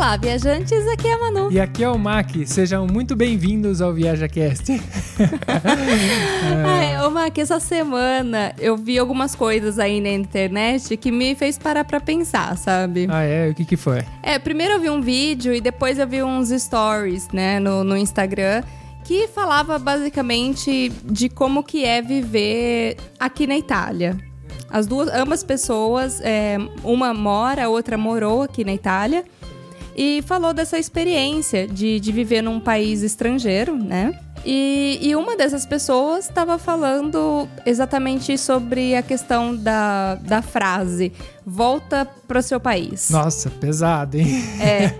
Olá, viajantes, aqui é a Manu. E aqui é o Mac, sejam muito bem-vindos ao ViajaCast. Ai, ô Mac, essa semana eu vi algumas coisas aí na internet que me fez parar pra pensar, sabe? Ah, é? O que que foi? É, primeiro eu vi um vídeo e depois eu vi uns stories, né, no, no Instagram que falava basicamente de como que é viver aqui na Itália. As duas, ambas pessoas, é, uma mora, a outra morou aqui na Itália e falou dessa experiência de, de viver num país estrangeiro, né? E, e uma dessas pessoas estava falando exatamente sobre a questão da, da frase volta para o seu país. Nossa, pesado, hein? É.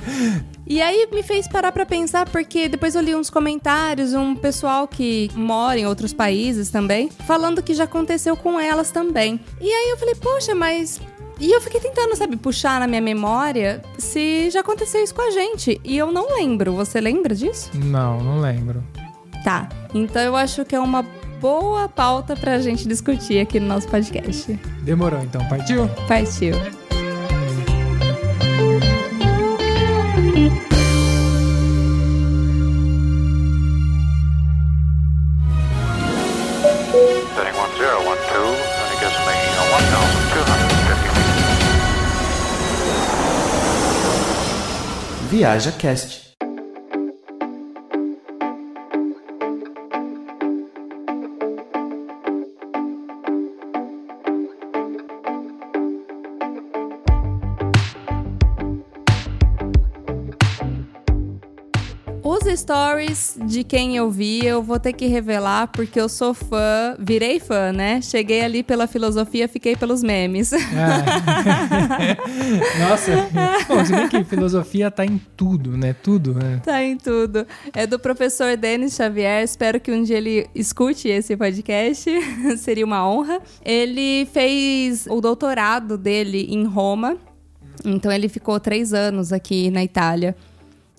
E aí me fez parar para pensar, porque depois eu li uns comentários, um pessoal que mora em outros países também, falando que já aconteceu com elas também. E aí eu falei, poxa, mas e eu fiquei tentando, sabe, puxar na minha memória se já aconteceu isso com a gente. E eu não lembro. Você lembra disso? Não, não lembro. Tá. Então eu acho que é uma boa pauta pra gente discutir aqui no nosso podcast. Demorou, então. Partiu? Partiu. Feet. Stories de quem eu vi, eu vou ter que revelar porque eu sou fã, virei fã, né? Cheguei ali pela filosofia, fiquei pelos memes. Ah. Nossa. Bom, se bem que filosofia tá em tudo, né? Tudo, né? Tá em tudo. É do professor Denis Xavier. Espero que um dia ele escute esse podcast. Seria uma honra. Ele fez o doutorado dele em Roma. Então ele ficou três anos aqui na Itália.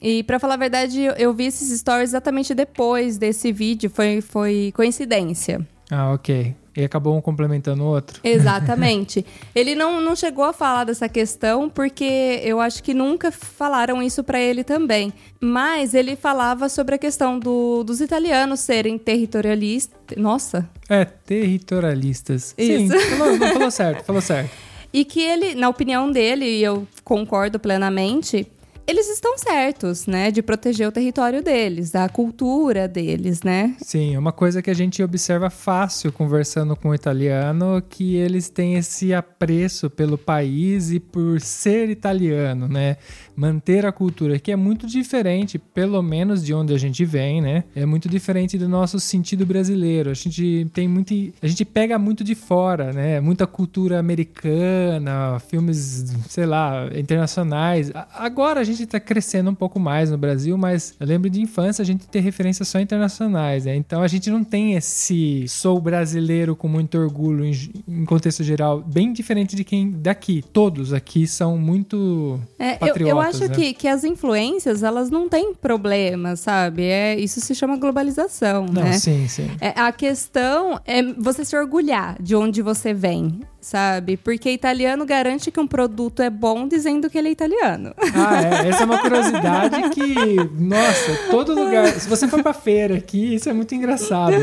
E pra falar a verdade, eu- vi esses stories exatamente depois desse vídeo. Foi, foi coincidência. Ah, ok. E acabou um complementando o outro. Exatamente. ele não, não chegou a falar dessa questão porque eu acho que nunca falaram isso pra ele também. Mas ele falava sobre a questão do- dos italianos serem territorialistas. Nossa. É, territorialistas. Sim, Isso. falou, não, falou certo, falou certo. E que ele, na opinião dele, e eu concordo plenamente, eles estão certos, né? De proteger o território deles, a cultura deles, né? Sim, é uma coisa que a gente observa fácil conversando com o italiano, que eles têm esse apreço pelo país e por ser italiano, né? Manter a cultura, que é muito diferente, pelo menos de onde a gente vem, né? É muito diferente do nosso sentido brasileiro. A gente tem muito, a gente pega muito de fora, né? Muita cultura americana, filmes, sei lá, internacionais. Agora a gente tá crescendo um pouco mais no Brasil, mas eu lembro de infância a gente ter referências só internacionais, né? Então a gente não tem esse sou brasileiro com muito orgulho em, em contexto geral, bem diferente de quem daqui. Todos aqui são muito É, eu, patriotas, eu acho né? que, que as influências, elas não têm problema, sabe? É, isso se chama globalização, Não, né? sim, sim. É, a questão é você se orgulhar de onde você vem, sabe? Porque italiano garante que um produto é bom dizendo que ele é italiano. Ah, é. Essa é uma curiosidade que, nossa, todo lugar. Se você for pra feira aqui, isso é muito engraçado.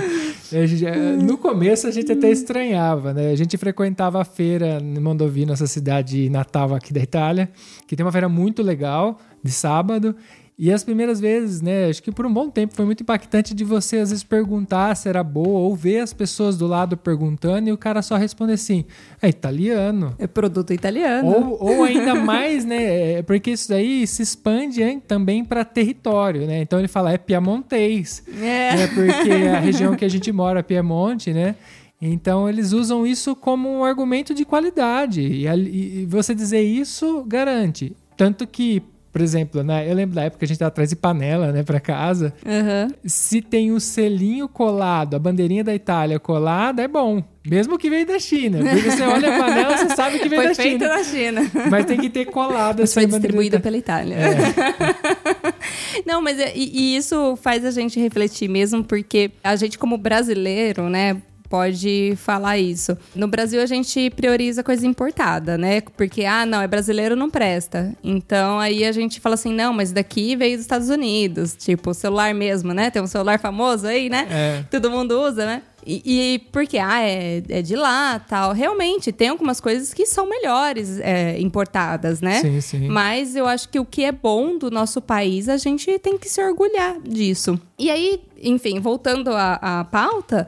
É, No começo a gente até estranhava, né? A gente frequentava a feira em Mondovì, nossa cidade natal aqui da Itália, que tem uma feira muito legal, de sábado. E as primeiras vezes, né? Acho que por um bom tempo foi muito impactante de você às vezes perguntar se era boa ou ver as pessoas do lado perguntando e o cara só responder assim: é italiano. É produto italiano. Ou, ou ainda mais, né? é, Porque isso daí se expande hein, também para território, né? Então ele fala é piemontês, É. né? Porque a região que a gente mora, Piemonte, né? Então eles usam isso como um argumento de qualidade. E, e você dizer isso garante. Tanto que, por exemplo, né? Eu lembro da época que a gente tava atrás de panela, né, para casa. Aham. Se tem o selinho colado, a bandeirinha da Itália colada, é bom. Mesmo que veio da China. Porque você olha a panela, você sabe que veio Foi da feito China. na China. Mas tem que ter colado Mas assim, foi a bandeira distribuído da- pela Itália. É. Não, mas é- e, e isso faz a gente refletir mesmo, porque a gente, como brasileiro, né? Pode falar isso. No Brasil a gente prioriza coisa importada, né? Porque, ah, não, é brasileiro, não presta. Então aí a gente fala assim, não, mas daqui veio dos Estados Unidos. Tipo, o celular mesmo, né? Tem um celular famoso aí, né? É. Todo mundo usa, né? E, e porque, ah, é, é de lá, tal. Realmente, tem algumas coisas que são melhores é, importadas, né? Sim, sim. Mas eu acho que o que é bom do nosso país, a gente tem que se orgulhar disso. E aí, enfim, voltando à, à pauta,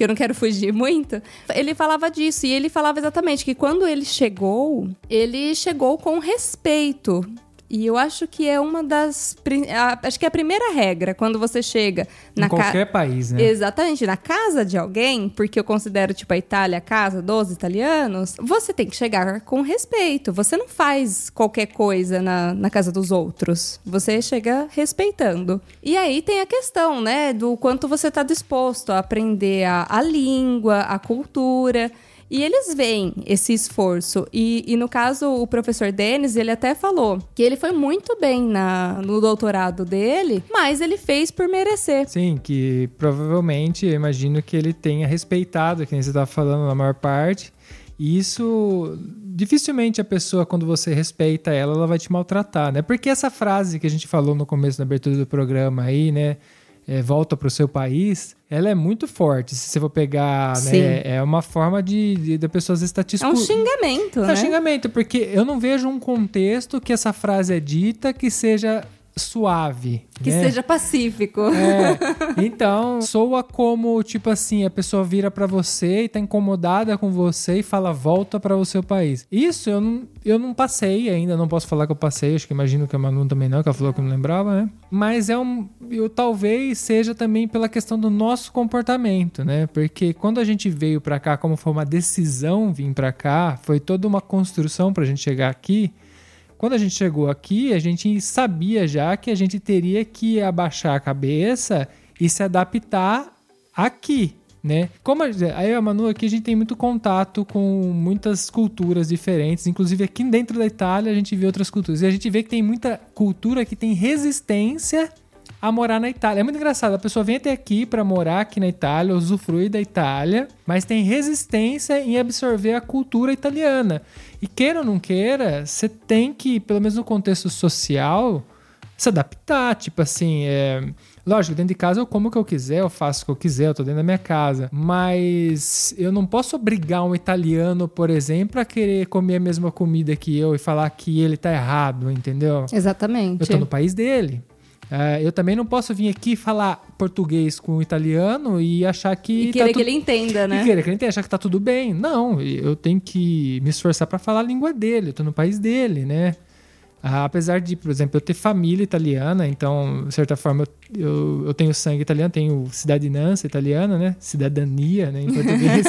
porque eu não quero fugir muito, ele falava disso. E ele falava exatamente que quando ele chegou, ele chegou com respeito. E eu acho que é uma das. Acho que é a primeira regra quando você chega na em ca- qualquer país, né? Exatamente, na casa de alguém, porque eu considero, tipo, a Itália a casa dos italianos, você tem que chegar com respeito. Você não faz qualquer coisa na, na casa dos outros. Você chega respeitando. E aí tem a questão, né, do quanto você tá disposto a aprender a, a língua, a cultura. E eles veem esse esforço. E, e no caso, o professor Denis, ele até falou que ele foi muito bem na, no doutorado dele, mas ele fez por merecer. Sim, que provavelmente eu imagino que ele tenha respeitado, que nem você estava falando na maior parte. E isso dificilmente a pessoa, quando você respeita ela, ela vai te maltratar, né? Porque essa frase que a gente falou no começo da abertura do programa aí, né? É, volta para o seu país, ela é muito forte. Se você for pegar, né? É uma forma de, de da pessoa às vezes estar te É um xingamento, É né? um xingamento, porque eu não vejo um contexto que essa frase é dita que seja suave. Que né? seja pacífico. É, então, soa como, tipo assim, a pessoa vira pra você e tá incomodada com você e fala, volta para o seu país. Isso eu não, eu não passei ainda, não posso falar que eu passei, acho que imagino que a Manu também não, que ela falou que não lembrava, né? Mas é um, eu talvez seja também pela questão do nosso comportamento, né? Porque quando a gente veio pra cá, como foi uma decisão vir pra cá, foi toda uma construção pra gente chegar aqui, quando a gente chegou aqui, a gente sabia já que a gente teria que abaixar a cabeça e se adaptar aqui, né? Como a, aí a Manu aqui a gente tem muito contato com muitas culturas diferentes, inclusive aqui dentro da Itália a gente vê outras culturas e a gente vê que tem muita cultura que tem resistência a morar na Itália. É muito engraçado, a pessoa vem até aqui para morar aqui na Itália, usufruir da Itália, mas tem resistência em absorver a cultura italiana. E queira ou não queira, você tem que, pelo menos no contexto social, se adaptar. Tipo assim, é... lógico, dentro de casa eu como o que eu quiser, eu faço o que eu quiser, eu tô dentro da minha casa. Mas eu não posso obrigar um italiano, por exemplo, a querer comer a mesma comida que eu e falar que ele tá errado, entendeu? Exatamente. Eu tô no país dele. É, eu também não posso vir aqui falar português com o italiano e achar que. E querer tá que ele entenda, E né? querer que ele entenda, achar que tá tudo bem. Não, eu tenho que me esforçar para falar a língua dele. Eu tô no país dele, né? Ah, apesar de, por exemplo, eu ter família italiana, então, de certa forma, eu, eu, eu tenho sangue italiano, tenho cidadinança italiana, né? Cidadania, né? Em português.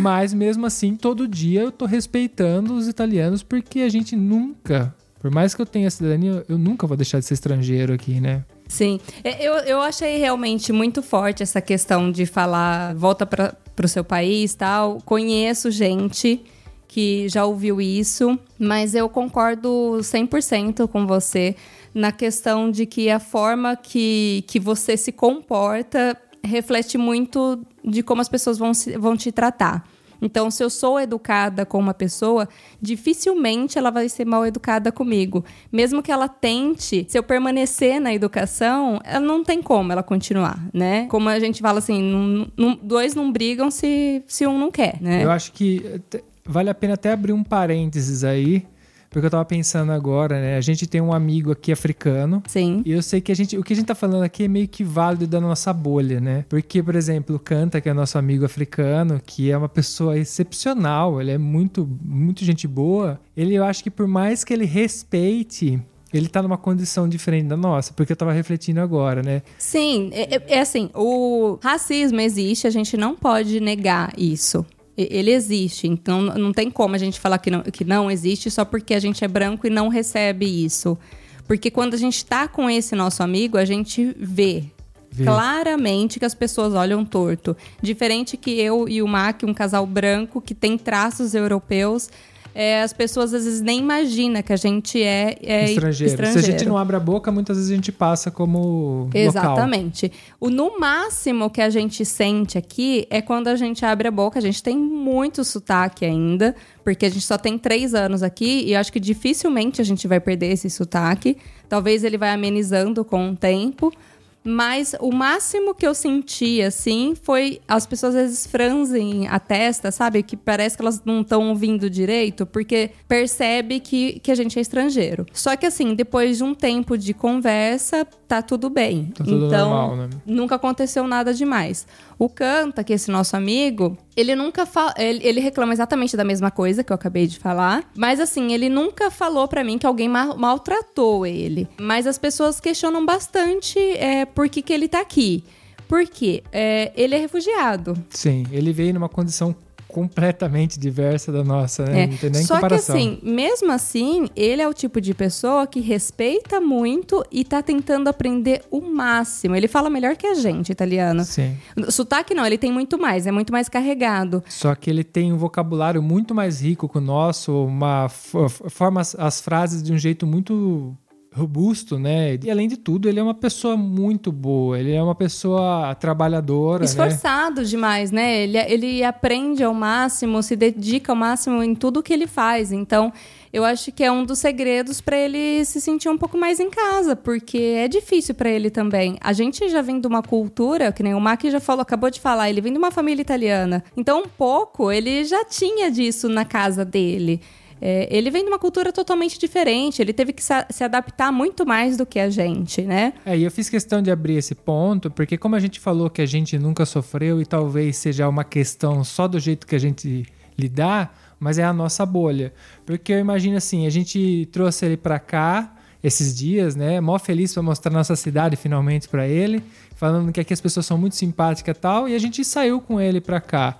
Mas mesmo assim, todo dia eu tô respeitando os italianos porque a gente nunca, por mais que eu tenha cidadania, eu nunca vou deixar de ser estrangeiro aqui, né? Sim. É, Eu, eu achei realmente muito forte essa questão de falar volta para o seu país tal. Conheço gente que já ouviu isso, mas eu concordo 100% com você na questão de que a forma que, que você se comporta reflete muito de como as pessoas vão, se, vão te tratar. Então, se eu sou educada com uma pessoa, dificilmente ela vai ser mal educada comigo. Mesmo que ela tente, se eu permanecer na educação, ela não tem como ela continuar, né? Como a gente fala assim, dois não brigam se, se um não quer, né? Eu acho que até- vale a pena até abrir um parênteses aí, porque eu tava pensando agora, né? A gente tem um amigo aqui africano. Sim. E eu sei que a gente, o que a gente tá falando aqui é meio que válido da nossa bolha, né? Porque, por exemplo, o Canta, que é nosso amigo africano, que é uma pessoa excepcional, ele é muito, muito gente boa. Ele, eu acho que por mais que ele respeite, ele tá numa condição diferente da nossa, porque eu tava refletindo agora, né? Sim, é, é- é assim, o racismo existe, a gente não pode negar isso. Ele existe, então não tem como a gente falar que não, que não existe só porque a gente é branco e não recebe isso. Porque quando a gente tá com esse nosso amigo, a gente vê. Vê. Claramente que as pessoas olham torto. Diferente que eu e o Mac, um casal branco que tem traços europeus, é, as pessoas às vezes nem imaginam que a gente é, é estrangeiro. estrangeiro. Se a gente não abre a boca, muitas vezes a gente passa como local. Exatamente. O, no máximo que a gente sente aqui é quando a gente abre a boca. A gente tem muito sotaque ainda, porque a gente só tem três anos aqui e eu acho que dificilmente a gente vai perder esse sotaque. Talvez ele vai amenizando com o tempo. Mas o máximo que eu senti, assim, foi as pessoas às vezes franzem a testa, sabe? Que parece que elas não estão ouvindo direito, porque percebe que, que a gente é estrangeiro. Só que, assim, depois de um tempo de conversa, tá tudo bem. Tá tudo então, normal, né? nunca aconteceu nada demais. O Canta, que é esse nosso amigo, ele nunca fala. Ele, ele reclama exatamente da mesma coisa que eu acabei de falar. Mas assim, ele nunca falou pra mim que alguém ma- maltratou ele. Mas as pessoas questionam bastante é, por que, que ele tá aqui. Por quê? É, ele é refugiado. Sim, ele veio numa condição completamente diversa da nossa, né? É. Não tem nem Só comparação. que assim, mesmo assim, ele é o tipo de pessoa que respeita muito e tá tentando aprender o máximo. Ele fala melhor que a gente, italiano. Sim. Sotaque não, ele tem muito mais, é muito mais carregado. Só que ele tem um vocabulário muito mais rico que o nosso, uma forma as frases de um jeito muito robusto, né? E além de tudo, ele é uma pessoa muito boa, ele é uma pessoa trabalhadora, né? Esforçado demais, né? Ele, ele aprende ao máximo, se dedica ao máximo em tudo que ele faz. Então, eu acho que é um dos segredos para ele se sentir um pouco mais em casa, porque é difícil para ele também. A gente já vem de uma cultura, que nem o Mac já falou, acabou de falar, ele vem de uma família italiana. Então, um pouco ele já tinha disso na casa dele. É, ele vem de uma cultura totalmente diferente, ele teve que se, adaptar muito mais do que a gente, né? É, e eu fiz questão de abrir esse ponto, porque como a gente falou que a gente nunca sofreu e talvez seja uma questão só do jeito que a gente lidar, mas é a nossa bolha. Porque eu imagino assim, a gente trouxe ele pra cá esses dias, né? Mó feliz pra mostrar nossa cidade finalmente pra ele, falando que aqui as pessoas são muito simpáticas e tal, e a gente saiu com ele pra cá.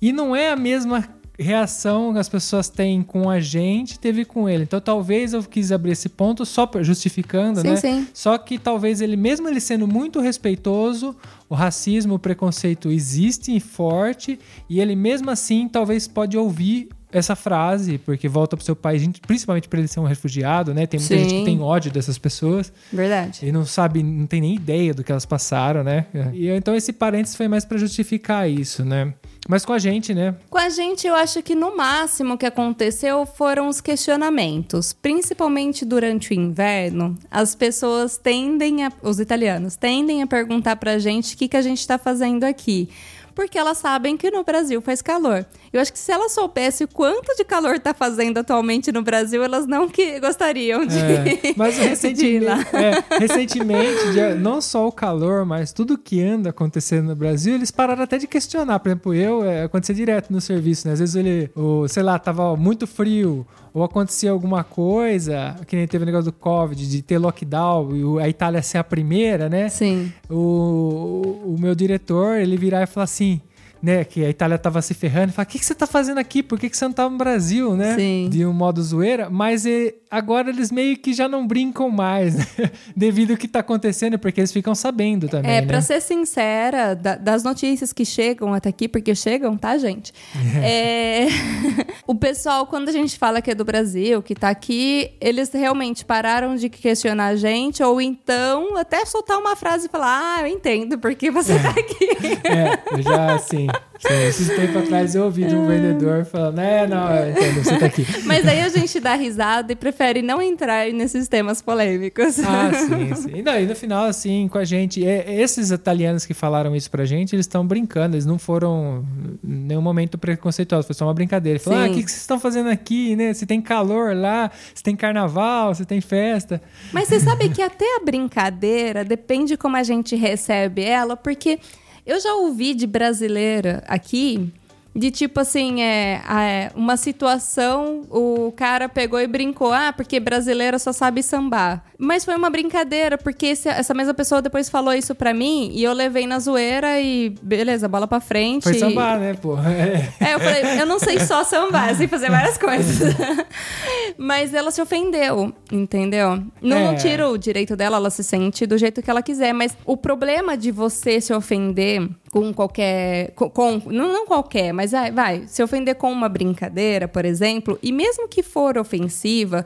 E não é a mesma reação que as pessoas têm com a gente teve com ele. Então talvez eu quis abrir esse ponto só justificando, Sim, né? sim. Só que talvez ele, mesmo ele sendo muito respeitoso, o racismo, o preconceito existe e forte, e ele mesmo assim talvez pode ouvir essa frase, porque volta pro seu país, principalmente por ele ser um refugiado, né? Tem muita Sim. gente que tem ódio dessas pessoas. Verdade. E não sabe, não tem nem ideia do que elas passaram, né? E então esse parênteses foi mais pra justificar isso, né? Mas com a gente, né? Com a gente, eu acho que no máximo que aconteceu foram os questionamentos. Principalmente durante o inverno, as pessoas tendem a. Os italianos tendem a perguntar pra gente o que, que a gente tá fazendo aqui. Porque elas sabem que no Brasil faz calor. Eu acho que se elas soubessem o quanto de calor tá fazendo atualmente no Brasil, elas não que gostariam de, É, mas recentemente, lá. é, recentemente de- não só o calor, mas tudo que anda acontecendo no Brasil, eles pararam até de questionar. Por exemplo, eu, é, acontecia direto no serviço, né? Às vezes ele, o, sei lá, tava muito frio, ou acontecia alguma coisa, que nem teve o negócio do Covid, de ter lockdown, e o- a Itália ser a primeira, né? Sim. o, o meu diretor, ele virar e falar assim, né, que a Itália tava se ferrando, e falar, o que, que você tá fazendo aqui? Por que, que você não tá no Brasil, né? Sim. De um modo zoeira, mas eh, agora eles meio que já não brincam mais, né? Devido ao que tá acontecendo, porque eles ficam sabendo também, É, né? pra ser sincera, da- das notícias que chegam até aqui, porque chegam, tá, gente? É, o pessoal, quando a gente fala que é do Brasil, que tá aqui, eles realmente pararam de questionar a gente, ou então até soltar uma frase e falar: Ah, eu entendo porque você tá aqui. É, já, assim, sim, esses tempos atrás eu ouvi de um vendedor falando, é, não, eu entendo, você tá aqui. Mas aí a gente dá risada e prefere não entrar nesses temas polêmicos. Ah, sim, sim. E, não, e no final, assim, com a gente, é, esses italianos que falaram isso pra gente, eles estão brincando, eles não foram em nenhum momento preconceituosos, foi só uma brincadeira. Falaram, ah, o que, que vocês estão fazendo aqui, né? Se tem calor lá, se tem carnaval, se tem festa. Mas você sabe que até a brincadeira depende de como a gente recebe ela, porque eu já ouvi de brasileira aqui. De tipo assim, é, é, uma situação, o cara pegou e brincou, ah, porque brasileira só sabe sambar. Mas foi uma brincadeira, porque esse- essa mesma pessoa depois falou isso pra mim e eu levei na zoeira e beleza, bola pra frente. Foi sambar, né, pô? É. É, eu falei, eu não sei só sambar, sei fazer várias coisas. Mas ela se ofendeu, entendeu? Não, não É. tira o direito dela, ela se sente do jeito que ela quiser. Mas o problema de você se ofender com qualquer. Com, com- não, não qualquer, mas vai, vai. Se ofender com uma brincadeira, por exemplo, e mesmo que for ofensiva,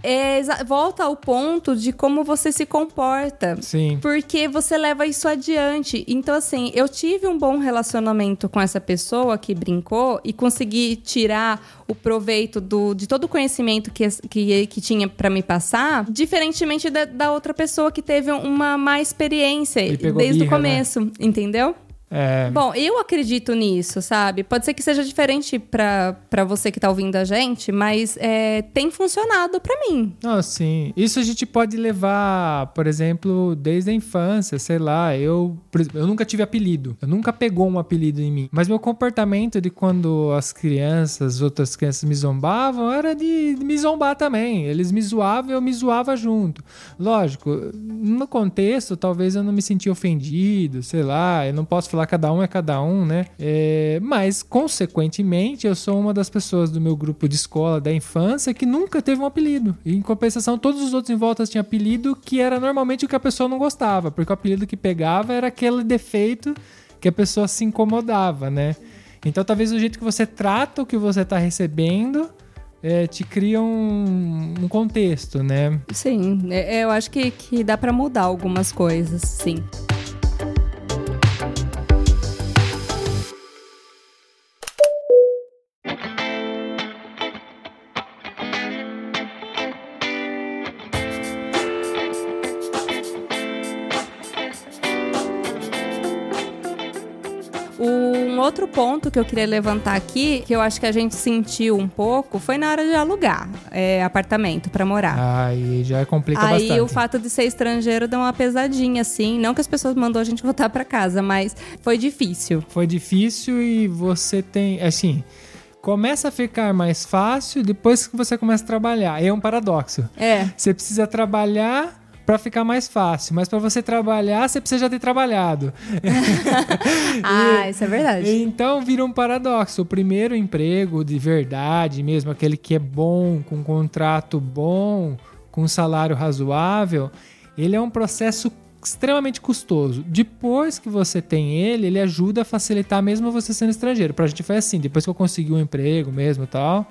é volta ao ponto de como você se comporta. Sim. Porque você leva isso adiante. Então, assim, eu tive um bom relacionamento com essa pessoa que brincou e consegui tirar o proveito do, de todo o conhecimento que, que, que tinha pra me passar, diferentemente da, da outra pessoa que teve uma má experiência desde o birra, né? começo, entendeu? É, Bom, eu acredito nisso, sabe? Pode ser que seja diferente pra pra você que tá ouvindo a gente, mas é, tem funcionado pra mim. Não, sim. Isso a gente pode levar, por exemplo, desde a infância, sei lá, eu, eu nunca tive apelido. Eu nunca pegou um apelido em mim. Mas meu comportamento de quando as crianças, as outras crianças me zombavam, era de, de me zombar também. Eles me zoavam e eu me zoava junto. Lógico, no contexto, talvez eu não me sentia ofendido, sei lá, eu não posso falar cada um é cada um, né? É, mas, consequentemente, eu sou uma das pessoas do meu grupo de escola da infância que nunca teve um apelido. E, em compensação, todos os outros em volta tinham apelido que era normalmente o que a pessoa não gostava, porque o apelido que pegava era aquele defeito que a pessoa se incomodava, né? Então, talvez o jeito que você trata o que você tá recebendo é, te cria um, um contexto, né? Sim, é- eu acho que, que dá pra mudar algumas coisas, sim. Ponto que eu queria levantar aqui, que eu acho que a gente sentiu um pouco, foi na hora de alugar é, apartamento pra morar. Aí já complica Aí bastante. o fato de ser estrangeiro deu uma pesadinha, assim. Não que as pessoas mandou a gente voltar pra casa, mas foi difícil. Foi difícil e você tem. Assim, começa a ficar mais fácil depois que você começa a trabalhar. É um paradoxo. É. Você precisa trabalhar para ficar mais fácil, mas para você trabalhar, você precisa já ter trabalhado. Ah, isso é verdade. Então vira um paradoxo. O primeiro emprego de verdade mesmo, aquele que é bom, com um contrato bom, com um salário razoável, ele é um processo extremamente custoso. Depois que você tem ele, ele ajuda a facilitar mesmo você sendo estrangeiro. Pra gente foi assim, depois que eu consegui um emprego mesmo e tal,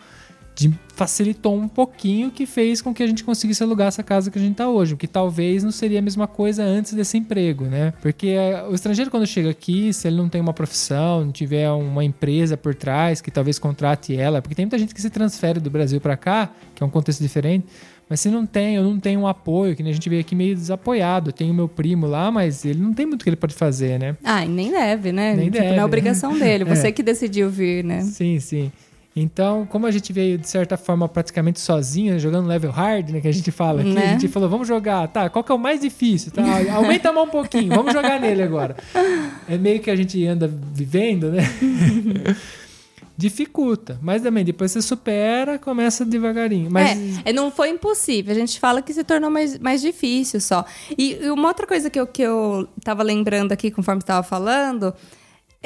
de- facilitou um pouquinho que fez com que a gente conseguisse alugar essa casa que a gente tá hoje, o que talvez não seria a mesma coisa antes desse emprego, né? Porque é, o estrangeiro quando chega aqui, se ele não tem uma profissão, não tiver uma empresa por trás que talvez contrate ela, porque tem muita gente que se transfere do Brasil para cá, que é um contexto diferente, mas se não tem, eu não tenho um apoio, que nem a gente veio aqui meio desapoiado. Eu tenho meu primo lá, mas ele não tem muito que ele pode fazer, né? Ah, e nem deve, né? Nem tipo, deve, não é obrigação dele. Você É. que decidiu vir, né? Sim, sim. Então, como a gente veio, de certa forma, praticamente sozinho, né, jogando level hard, né, que a gente fala aqui, Né? a gente falou, vamos jogar, tá, qual que é o mais difícil? Tá, aumenta a mão um pouquinho, vamos jogar nele agora. É meio que a gente anda vivendo, né? Dificulta, mas também depois você supera, começa devagarinho. Mas É, é, não foi impossível. A gente fala que se tornou mais, mais difícil só. E, e uma outra coisa que eu, que eu tava lembrando aqui, conforme estava falando,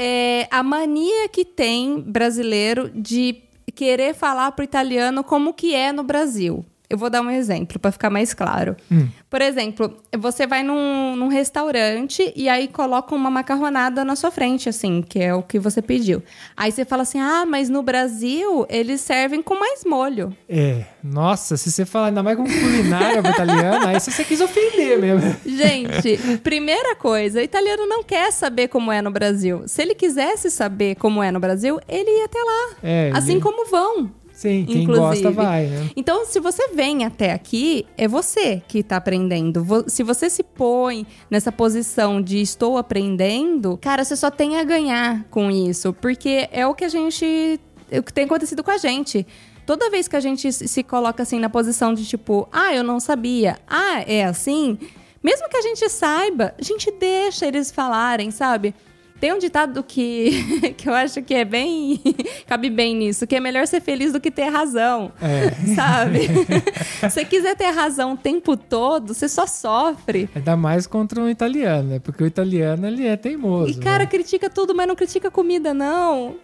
é a mania que tem brasileiro de querer falar pro italiano como que é no Brasil. Eu vou dar um exemplo para ficar mais claro. Por exemplo, você vai num, num restaurante e aí coloca uma macarronada na sua frente, assim, que é o que você pediu. Aí você fala assim: ah, mas no Brasil eles servem com mais molho. é, nossa, se você falar ainda mais com culinária italiana, aí você quis ofender mesmo. Gente, primeira coisa, o italiano não quer saber como é no Brasil. Se ele quisesse saber como é no Brasil, ele ia até lá. É, assim ele- como vão. Sim, quem Inclusive. gosta vai, né? Então, se você vem até aqui, é você que está aprendendo. Se você se põe nessa posição de estou aprendendo, cara, você só tem a ganhar com isso. Porque é o que a gente. É o que tem acontecido com a gente. Toda vez que a gente se coloca assim na posição de tipo, ah, eu não sabia, ah, é assim. Mesmo que a gente saiba, a gente deixa eles falarem, sabe? Tem um ditado que, que eu acho que é bem. cabe bem nisso, que é melhor ser feliz do que ter razão. É. Sabe? Se você quiser ter razão o tempo todo, você só sofre. Ainda mais contra um italiano, né? Porque o italiano, ele é teimoso. E, cara, né? critica tudo, mas não critica comida, não.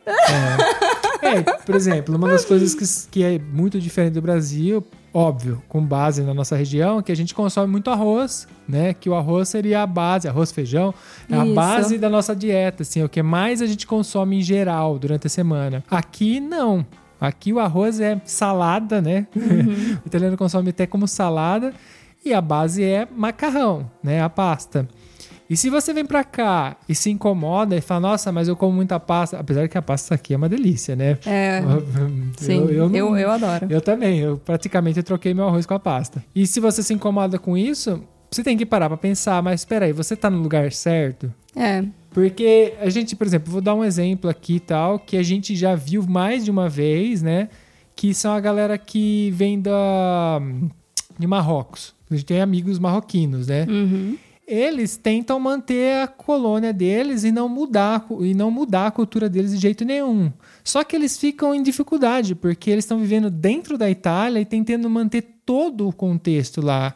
É, por exemplo, uma das coisas que, que é muito diferente do Brasil, Óbvio, com base na nossa região, que a gente consome muito arroz, né? Que o arroz seria a base, arroz, feijão, é a Isso. base da nossa dieta, assim, é o que mais a gente consome em geral durante a semana. Aqui, não. Aqui o arroz é salada, né? Uhum. o italiano consome até como salada. E a base é macarrão, né? A pasta. E se você vem pra cá e se incomoda e fala, nossa, mas eu como muita pasta, apesar que a pasta aqui é uma delícia, né? É, sim, Eu, eu, eu, não- eu adoro. eu também, eu praticamente troquei meu arroz com a pasta. E se você se incomoda com isso, você tem que parar pra pensar, mas espera aí, você tá no lugar certo? É, Porque a gente, por exemplo, vou dar um exemplo aqui e tal, que a gente já viu mais de uma vez, né? Que são a galera que vem da de Marrocos. A gente tem amigos marroquinos, né? uhum. Eles tentam manter a colônia deles e não mudar e não mudar a cultura deles de jeito nenhum. Só que eles ficam em dificuldade porque eles estão vivendo dentro da Itália e tentando manter todo o contexto lá.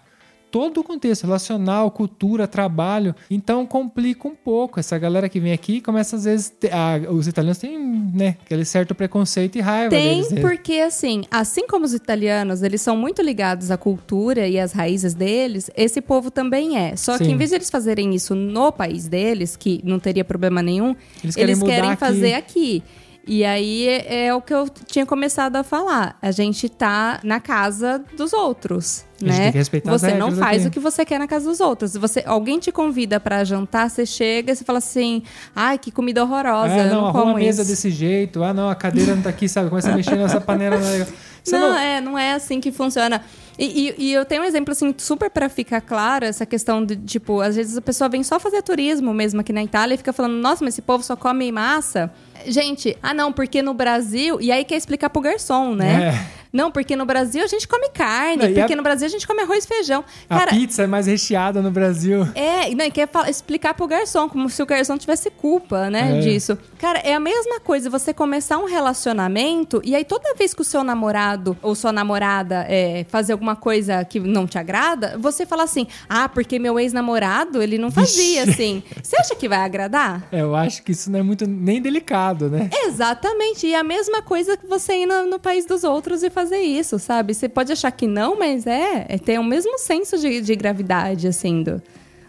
Todo o contexto relacional, cultura, trabalho. Então complica um pouco. Essa galera que vem aqui começa às vezes. ah, os italianos têm, né, aquele certo preconceito e raiva Tem, deles. né? porque assim, assim como os italianos, eles são muito ligados à cultura e às raízes deles, esse povo também é. Só que Sim. em vez de eles fazerem isso no país deles, que não teria problema nenhum, Eles querem mudar aqui. fazer aqui. E aí é, é o que eu tinha começado a falar. A gente tá na casa dos outros, A gente né? tem que respeitar as você não faz aqui. o que você quer na casa dos outros. Você, alguém te convida pra jantar, você chega e você fala assim: "Ai, que comida horrorosa, Ah, eu não, não arruma como a mesa isso". desse jeito. Ah, não, a cadeira não tá aqui, sabe? Começa a mexer nessa panela. não é não, não- é, não é assim que funciona. E, e- e eu tenho um exemplo, assim, super pra ficar claro, essa questão de, tipo, às vezes a pessoa vem só fazer turismo mesmo aqui na Itália e fica falando, nossa, mas esse povo só come massa. Gente, ah não, porque no Brasil. E aí quer explicar pro garçom, né? É. Não, porque no Brasil a gente come carne, Não, porque a- no Brasil a gente come arroz e feijão. A Cara, pizza é mais recheada no Brasil. é, não, e quer fala- explicar pro garçom, como se o garçom tivesse culpa, né, É. disso. Cara, é a mesma coisa você começar um relacionamento e aí toda vez que o seu namorado ou sua namorada é, fazer alguma coisa que não te agrada, você fala assim, ah, porque meu ex-namorado, ele não fazia Vixe. assim. Você acha que vai agradar? É, eu acho que isso não é muito nem delicado, né? Exatamente, e é a mesma coisa que você ir no, no país dos outros e fazer isso, sabe? Você pode achar que não, mas é, é ter o mesmo senso de, de gravidade, assim, do...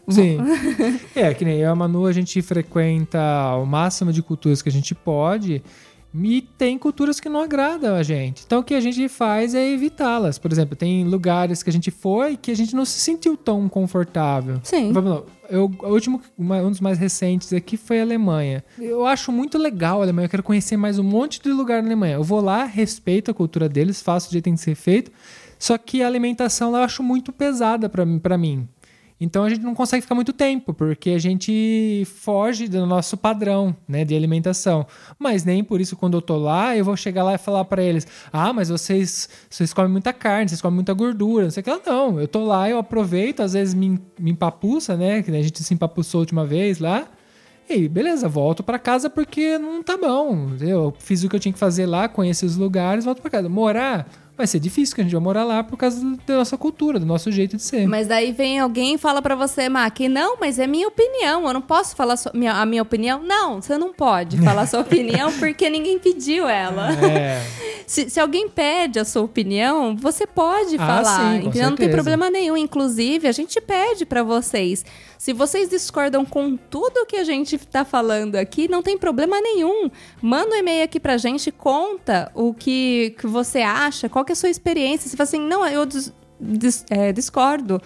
Sim. é, que nem eu e a Manu, a gente frequenta o máximo de culturas que a gente pode. E tem culturas que não agradam a gente. Então o que a gente faz é evitá-las. Por exemplo, tem lugares que a gente foi que a gente não se sentiu tão confortável. Sim. Vamos lá. Eu, o último, uma- um dos mais recentes aqui foi a Alemanha. Eu acho muito legal a Alemanha. Eu quero conhecer mais um monte de lugar na Alemanha. Eu vou lá, respeito a cultura deles, faço o jeito que tem que ser feito. Só que a alimentação lá eu acho muito pesada pra mim. Então a gente não consegue ficar muito tempo, porque a gente foge do nosso padrão, né, de alimentação. Mas nem por isso quando eu tô lá, eu vou chegar lá e falar pra eles: "Ah, mas vocês vocês comem muita carne, vocês comem muita gordura". Não sei o que lá, não. Eu tô lá, eu aproveito, às vezes me, me empapuça, né, que a gente se empapuçou a última vez lá. E beleza, volto pra casa porque não tá bom. Eu fiz o que eu tinha que fazer lá, conheci os lugares, volto pra casa. Morar vai ser difícil, que a gente vai morar lá por causa da nossa cultura, do nosso jeito de ser. Mas daí vem alguém e fala pra você, Mac, não, mas é minha opinião, eu não posso falar so- minha- a minha opinião. Não, você não pode falar sua opinião porque ninguém pediu ela. É. Se, se alguém pede a sua opinião, você pode Ah, falar, sim? Não tem problema nenhum. Inclusive, a gente pede pra vocês. Se vocês discordam com tudo que a gente tá falando aqui, não tem problema nenhum. Manda um e-mail aqui pra gente, conta o que, que você acha, qual que é a sua experiência. Se fala assim, não, eu é, discordo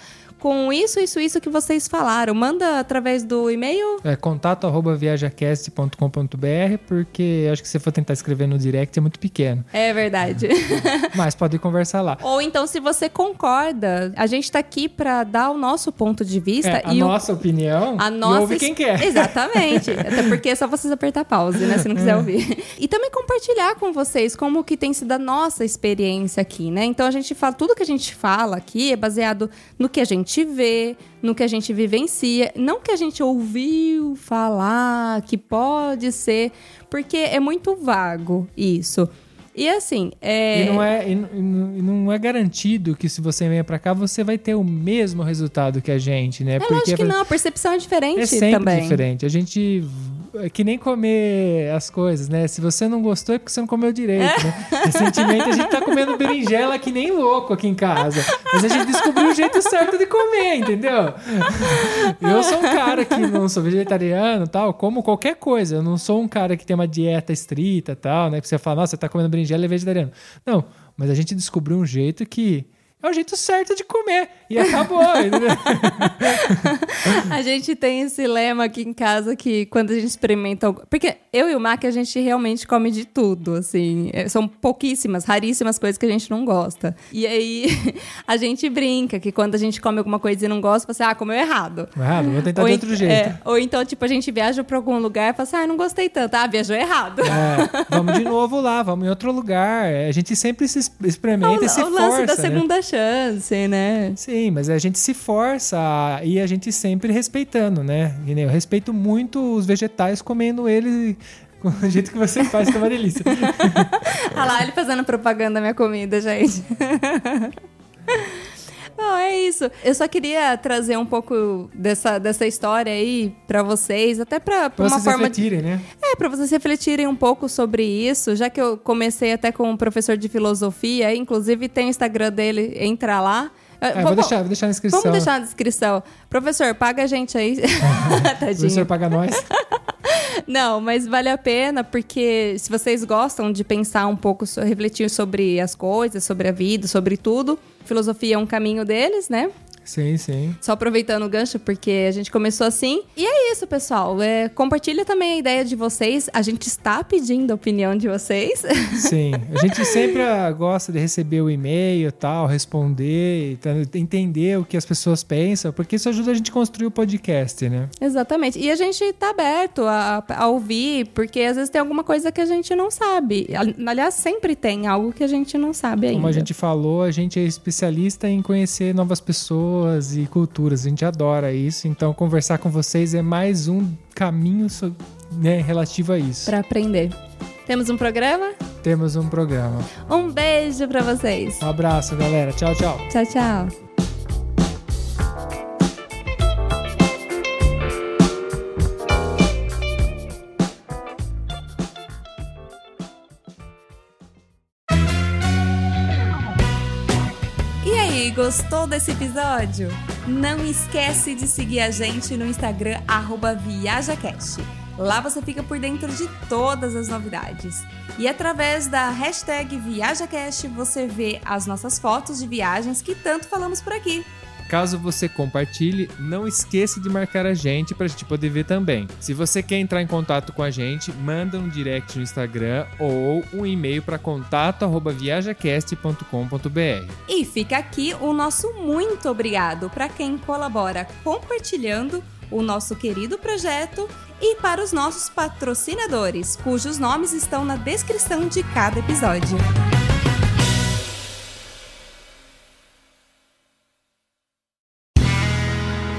com isso, isso, isso que vocês falaram. Manda através do e-mail. É contato arroba viajacast.com.br, porque acho que se for tentar escrever no direct é muito pequeno. É verdade. Mas pode conversar lá. Ou então, se você concorda, a gente tá aqui pra dar o nosso ponto de vista É, a e o- nossa opinião a e nossa ouve quem quer. Exatamente. Até porque é só vocês apertar pause, né? Se não quiser ouvir. E também compartilhar com vocês como que tem sido a nossa experiência aqui, né? Então a gente fala, tudo que a gente fala aqui é baseado no que a gente vê, no que a gente vivencia, não que a gente ouviu falar que pode ser, porque é muito vago isso. E assim, é. E não é, e não- é garantido que se você venha pra cá, você vai ter o mesmo resultado que a gente, né? É lógico que não, a percepção é diferente É sempre também. diferente. A gente é que nem comer as coisas, né? Se você não gostou é porque você não comeu direito, né? Recentemente a gente tá comendo berinjela que nem louco aqui em casa. Mas a gente descobriu o jeito certo de comer, entendeu? Eu sou um cara que não sou vegetariano tal, como qualquer coisa. Eu não sou um cara que tem uma dieta estrita tal, né? Que você fala, nossa, você tá comendo berinjela e é vegetariano. Não, mas a gente descobriu um jeito que é o jeito certo de comer. E acabou. A gente tem esse lema aqui em casa que quando a gente experimenta. algo- Porque eu e o Mac, a gente realmente come de tudo, assim. É, São pouquíssimas, raríssimas coisas que a gente não gosta. E aí a gente brinca que quando a gente come alguma coisa e não gosta, você, ah, comeu errado. Errado, vou tentar ou, de outro jeito. é, ou então, tipo, a gente viaja pra algum lugar e fala assim, ah, não gostei tanto. Ah, viajou errado. É, vamos de novo lá, vamos em outro lugar. A gente sempre se experimenta e se o, o lance força. da né? Chance, né? Sim, mas a gente se força e a gente sempre respeitando, né? Eu respeito muito os vegetais comendo eles com o jeito que você faz, que é uma delícia. Olha lá, ele fazendo propaganda da minha comida, gente. Bom, é isso. Eu só queria trazer um pouco dessa, dessa história aí pra vocês, até Pra uma vocês forma de. refletirem, né? É, pra vocês refletirem um pouco sobre isso, já que eu comecei até com um professor de filosofia, inclusive tem o Instagram dele, entra lá. É, vou, deixar, vou deixar na inscrição. Vamos deixar na descrição. Professor, paga a gente aí. Professor paga nós. Não, mas vale a pena porque se vocês gostam de pensar um pouco, refletir sobre as coisas, sobre a vida, sobre tudo, filosofia é um caminho deles, né? Sim, sim. Só aproveitando o gancho, porque a gente começou assim. E é isso, pessoal. É, compartilha também a ideia de vocês. A gente está pedindo a opinião de vocês. Sim, a gente sempre ah, gosta de receber o e-mail tal, responder, tá- entender o que as pessoas pensam, porque isso ajuda a gente a construir o podcast, né? Exatamente. E a gente tá aberto a, a ouvir, porque às vezes tem alguma coisa que a gente não sabe. Aliás, sempre tem algo que a gente não sabe ainda. Como a gente falou, a gente é especialista em conhecer novas pessoas e culturas. A gente adora isso. Então, conversar com vocês é mais um caminho né, relativo a isso. Pra aprender. Temos um programa? Temos um programa. Um beijo pra vocês. Um abraço, galera. Tchau, tchau. Tchau, tchau. Gostou desse episódio? Não esquece de seguir a gente no Instagram ViajaCast. Lá você fica por dentro de todas as novidades. E através da hashtag ViajaCast você vê as nossas fotos de viagens que tanto falamos por aqui. Caso você compartilhe, não esqueça de marcar a gente para a gente poder ver também. Se você quer entrar em contato com a gente, manda um direct no Instagram ou um e-mail para contato@viajacast.com.br. E fica aqui o nosso muito obrigado para quem colabora compartilhando o nosso querido projeto e para os nossos patrocinadores, cujos nomes estão na descrição de cada episódio.